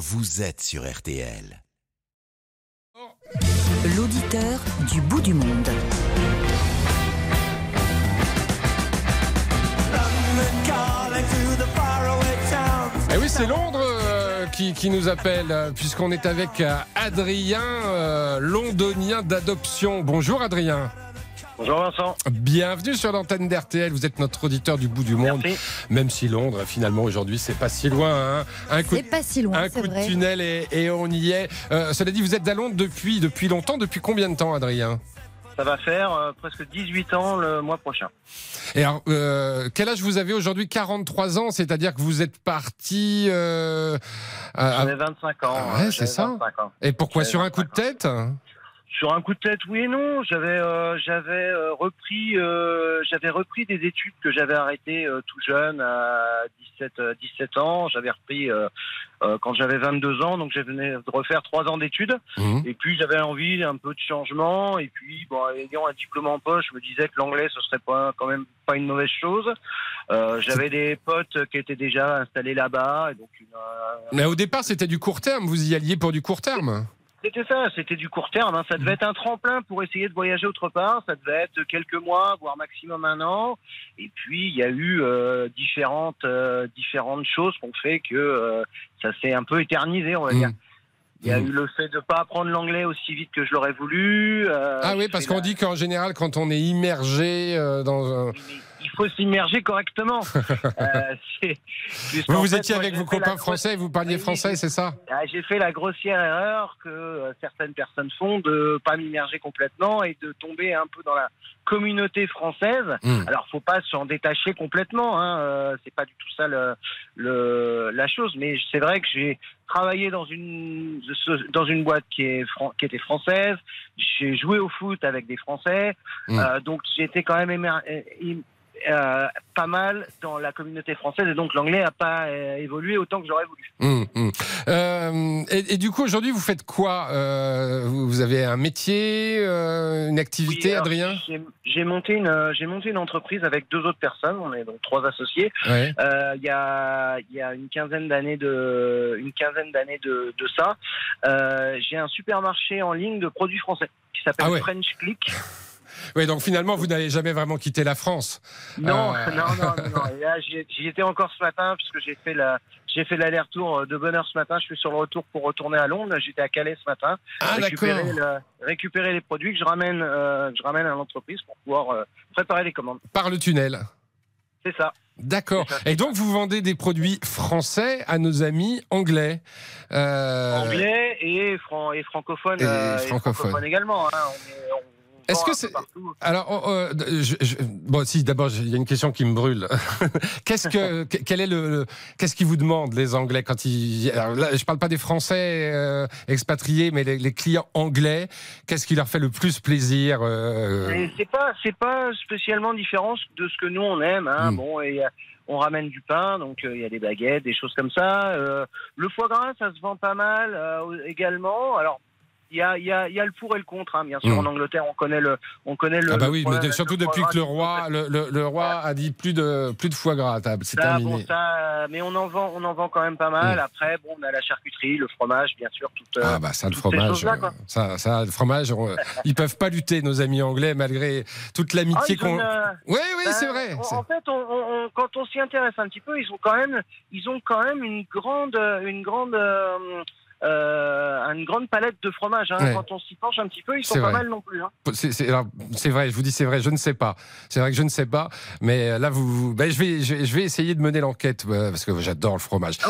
vous êtes sur RTL. L'auditeur du bout du monde. Eh oui, c'est Londres euh, qui, qui nous appelle, euh, puisqu'on est avec euh, Adrien, euh, londonien d'adoption. Bonjour Adrien. Bonjour Vincent. Bienvenue sur l'antenne d'RTL. Vous êtes notre auditeur du bout du monde. Merci. Même si Londres, finalement, aujourd'hui, c'est pas si loin. hein. Un coup, C'est pas si loin, un coup de tunnel et, et on y est. Euh, cela dit, vous êtes à Londres depuis, depuis longtemps. Depuis combien de temps, Adrien? Ça va faire euh, presque 18 ans le mois prochain. Et alors, euh, quel âge vous avez aujourd'hui? 43 ans, c'est-à-dire que vous êtes parti. euh, J'avais 25 ans. Ah ouais, c'est ça 25 ans. et pourquoi sur un coup de 25 tête? Sur un coup de tête, oui et non. J'avais euh, j'avais euh, repris euh, j'avais repris des études que j'avais arrêtées euh, tout jeune à 17 euh, 17 ans. J'avais repris quand j'avais 22 ans, donc je venais de refaire trois ans d'études. Mhm. Et puis j'avais envie un peu de changement. Et puis bon, ayant un diplôme en poche, je me disais que l'anglais ce serait pas quand même pas une mauvaise chose. J'avais des potes qui étaient déjà installés là-bas, et donc une, Mais au départ, c'était du court terme. Vous y alliez pour du court terme. C'était ça, c'était du court terme. hein. Ça devait être un tremplin pour essayer de voyager autre part. Ça devait être quelques mois, voire maximum un an. Et puis il y a eu euh, différentes euh, différentes choses qui ont fait que euh, ça s'est un peu éternisé, on va dire. Mhm. Il y a Mhm. eu le fait de pas apprendre l'anglais aussi vite que je l'aurais voulu. euh, Ah oui, parce qu'on la- dit qu'en général, quand on est immergé dans un... il faut s'immerger correctement. Euh, Vous, vous fait, étiez moi, avec vos copains français, vous parliez français, c'est ça? Ah, J'ai fait la grossière erreur que euh, certaines personnes font de pas m'immerger complètement et de tomber un peu dans la communauté française. Hmm. Alors, faut pas s'en détacher complètement. Hein, euh, c'est pas du tout ça le, le- la chose. Mais c'est vrai que j'ai travaillé dans une dans une boîte qui est qui était française. J'ai joué au foot avec des Français. Hmm. Euh, donc, été quand même émer- euh, im- euh, pas mal dans la communauté française et donc l'anglais a pas euh, évolué autant que j'aurais voulu. Hum, hum. Euh, et, et du coup, aujourd'hui, vous faites quoi vous, vous avez un métier, une activité, Oui, alors, Adrien? j'ai- monté une j'ai monté une entreprise avec deux autres personnes. On est donc trois associés. Ouais. Il y a il y a une quinzaine d'années de une quinzaine d'années de, de ça. J'ai un supermarché en ligne de produits français qui s'appelle Ah ouais. French Click. Ouais, donc finalement, vous n'allez jamais vraiment quitter la France. Non, Euh. non, non, non, non. Et là, j'y étais encore ce matin puisque j'ai fait la j'ai fait l'aller-retour de bonne heure ce matin. Je suis sur le retour pour retourner à Londres. J'étais à Calais ce matin. Ah, récupérer, d'accord. le- récupérer les produits que je ramène euh, que je ramène à l'entreprise pour pouvoir euh, préparer les commandes. Par le tunnel. C'est ça. D'accord. Et donc, vous vendez des produits français à nos amis anglais. Euh, anglais et, fran- et francophone, Et euh, et francophone. également. hein. On est- on Est-ce vend que c'est- partout. Alors, oh, euh, je- je- bon, si, d'abord, il y a une question qui me brûle. qu'est-ce que, que- quel est le, qu'est-ce qu'ils vous demandent les Anglais quand ils, alors là, je parle pas des Français euh, expatriés, mais les, les clients anglais, qu'est-ce qui leur fait le plus plaisir euh, Et C'est pas, c'est pas spécialement différent de ce que nous on aime. Hein. Mm. Bon, et euh, on ramène du pain, donc euh, il y a des baguettes, des choses comme ça. Euh, le foie gras, ça se vend pas mal euh, également. Alors. Il y a, il y, a, il y a le pour et le contre, hein. bien sûr. Mm. En Angleterre, on connaît le, on connaît le. Ah bah oui, mais surtout le depuis que le roi, le, roi a dit plus de plus de foie gras à table, c'est Ça, terminé. bon, ça, euh, mais on en vend, on en vend quand même pas mal. Mm. Après, bon, on a la charcuterie, le fromage, bien sûr, tout. euh, Ah bah ça le fromage, euh, ça, ça le fromage, on- ils peuvent pas lutter nos amis anglais malgré toute Ah, l'amitié ont qu'on. euh, Oui oui Ben, c'est vrai. En, c'est- en fait, on- quand on s'y intéresse un petit peu, ils ont quand même, ils ont quand même une grande, une grande, euh, euh, une grande palette de fromages. Hein. Ouais. Quand on s'y penche un petit peu, ils sont pas vrai. mal non plus. Hein. C'est vrai, je vous dis c'est vrai, je ne sais pas. C'est vrai que je ne sais pas, mais euh, là vous, vous- ben, je vais, je, vais- je vais essayer de mener l'enquête euh, parce que j'adore le fromage. Ah,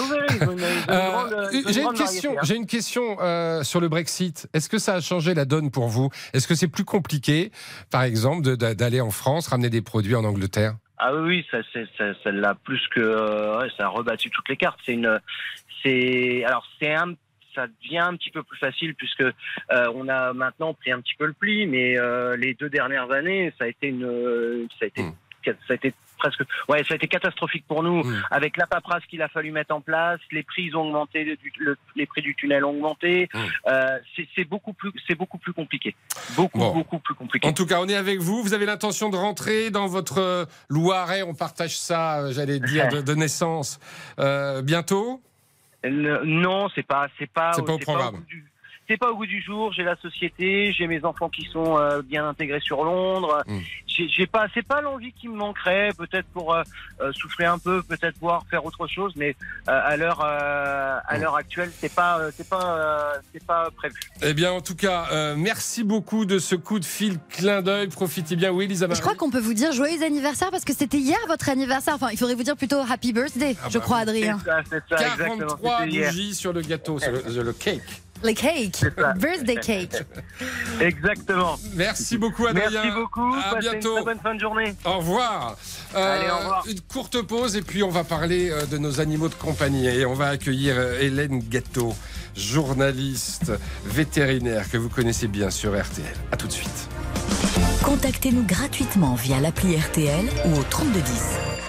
Euh, j'ai une question, hein. une question euh, sur le Brexit. Est-ce que ça a changé la donne pour vous? Est-ce que c'est plus compliqué, par exemple, d'aller en France ramener des produits en Angleterre? Ah oui, ça, ça, l'a plus que, euh, ouais, ça a rebattu toutes les cartes. C'est une, c'est, alors c'est un, ça devient un petit peu plus facile puisque euh, on a maintenant pris un petit peu le pli, mais euh, les deux dernières années, ça a été une, euh, ça a été, Mm. ça a été presque, ouais, ça a été catastrophique pour nous. Mm. Avec la paperasse qu'il a fallu mettre en place, les prix ont augmenté, le- le- les prix du tunnel ont augmenté. Mm. Euh, c'est, beaucoup plus, c'est beaucoup plus compliqué, beaucoup, Bon. beaucoup plus compliqué. En tout cas, on est avec vous. Vous avez l'intention de rentrer dans votre Loiret. On partage ça, j'allais dire, de, de naissance bientôt. Euh, Non, c'est pas, c'est pas, C'est pas au programme. goût du- C'est pas au goût du jour. J'ai la société, j'ai mes enfants qui sont euh, bien intégrés sur Londres. Mm. J'ai j'ai pas, c'est pas l'envie qui me manquerait. Peut-être pour euh, euh, souffler un peu, peut-être voir faire autre chose, mais euh, à l'heure, euh, à Mm. l'heure actuelle, c'est pas, euh, c'est pas, euh, c'est pas prévu. Eh bien, en tout cas, euh, merci beaucoup de ce coup de fil clin d'œil. Profitez bien. Oui, Elisabeth. Je crois qu'on peut vous dire joyeux anniversaire parce que c'était hier votre anniversaire. Enfin, il faudrait vous dire plutôt happy birthday, Ah je bah crois. Adrien. C'est ça, c'est ça, exactement. 43 C'était hier. bougies sur le gâteau, sur le, le cake. Le cake, ça. birthday cake. Exactement. Merci beaucoup, Adrien. Merci beaucoup. À Passez bientôt. une très bonne fin de journée. Au revoir. Allez, au revoir. Une courte pause et puis on va parler euh, de nos animaux de compagnie et on va accueillir euh, Hélène Gâteau, journaliste vétérinaire que vous connaissez bien sur RTL. À tout de suite. Contactez-nous gratuitement via l'appli RTL ou au 3210.